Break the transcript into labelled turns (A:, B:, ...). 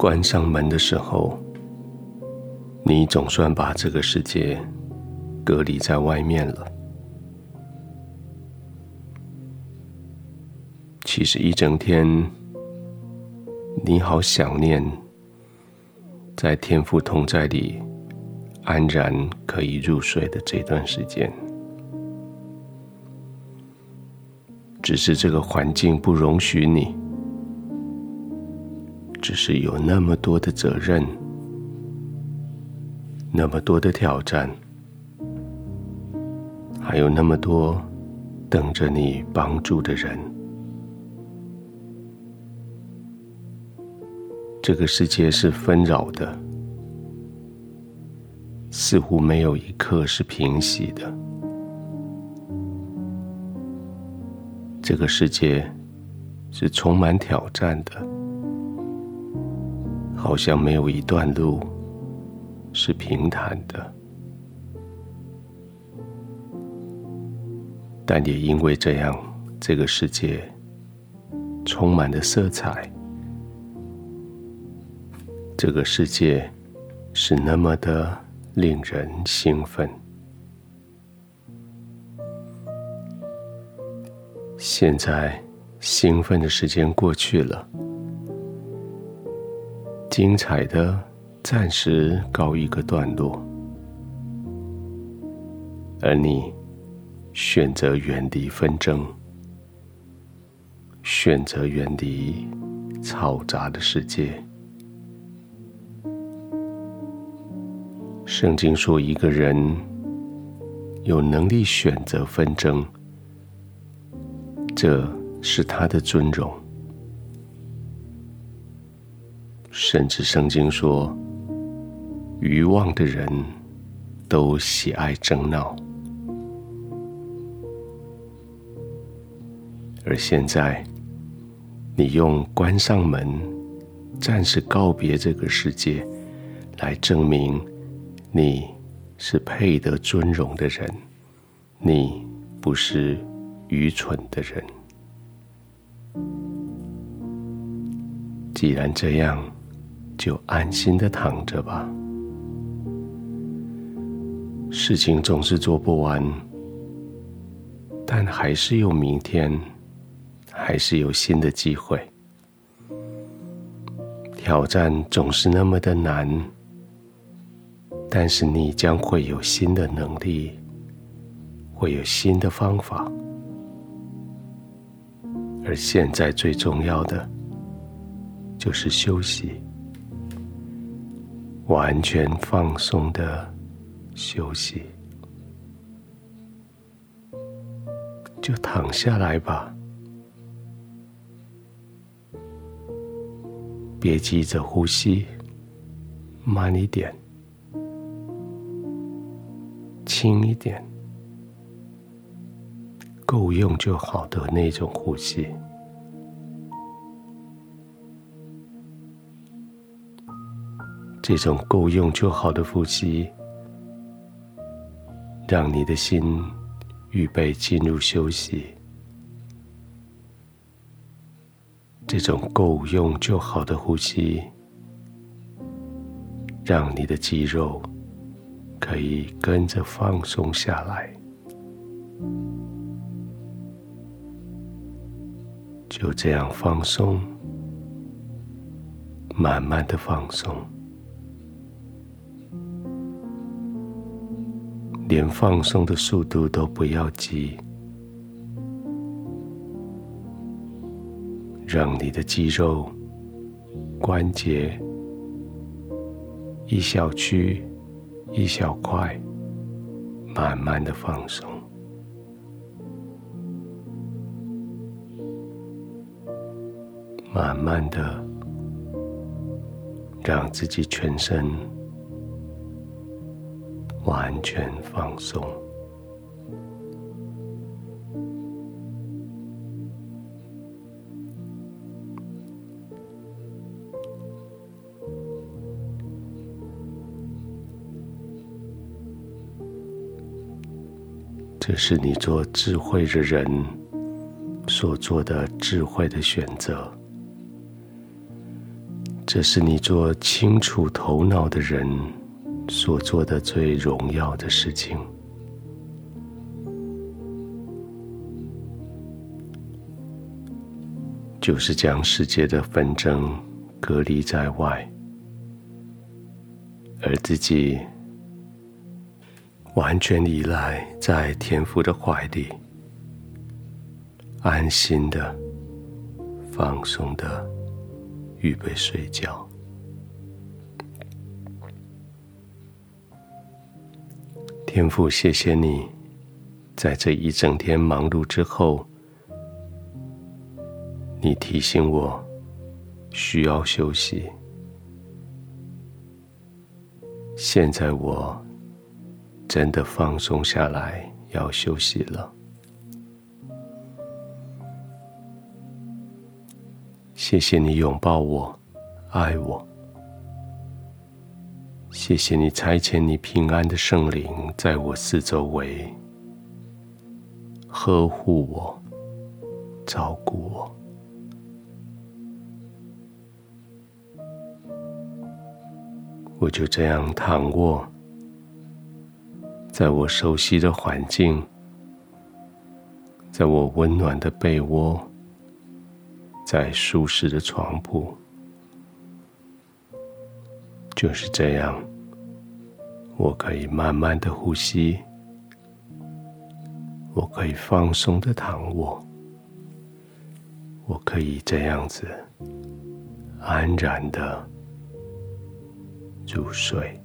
A: 关上门的时候，你总算把这个世界隔离在外面了。其实一整天，你好想念在天父同在里安然可以入睡的这段时间。只是这个环境不容许你，只是有那么多的责任，那么多的挑战，还有那么多等着你帮助的人。这个世界是纷扰的，似乎没有一刻是平息的。这个世界是充满挑战的，好像没有一段路是平坦的。但也因为这样，这个世界充满了色彩。这个世界是那么的令人兴奋。现在，兴奋的时间过去了，精彩的暂时告一个段落，而你选择远离纷争，选择远离嘈杂的世界。圣经说，一个人有能力选择纷争，这是他的尊荣。甚至圣经说，愚妄的人都喜爱争闹。而现在，你用关上门，暂时告别这个世界，来证明。你是配得尊荣的人，你不是愚蠢的人。既然这样，就安心的躺着吧。事情总是做不完，但还是有明天，还是有新的机会。挑战总是那么的难。但是你将会有新的能力，会有新的方法，而现在最重要的就是休息，完全放松的休息，就躺下来吧，别急着呼吸，慢一点。轻一点，够用就好的那种呼吸。这种够用就好的呼吸，让你的心预备进入休息。这种够用就好的呼吸，让你的肌肉。可以跟着放松下来，就这样放松，慢慢的放松，连放松的速度都不要急，让你的肌肉、关节一小区。一小块，慢慢的放松，慢慢的让自己全身完全放松。这是你做智慧的人所做的智慧的选择。这是你做清楚头脑的人所做的最荣耀的事情，就是将世界的纷争隔离在外，而自己完全依赖在天父的怀里，安心的、放松的。预备睡觉。天父，谢谢你，在这一整天忙碌之后，你提醒我需要休息。现在我真的放松下来，要休息了。谢谢你拥抱我，爱我。谢谢你差遣你平安的圣灵在我四周围，呵护我，照顾我。我就这样躺卧，在我熟悉的环境，在我温暖的被窝。在舒适的床铺，就是这样，我可以慢慢的呼吸，我可以放松的躺卧，我可以这样子安然的入睡。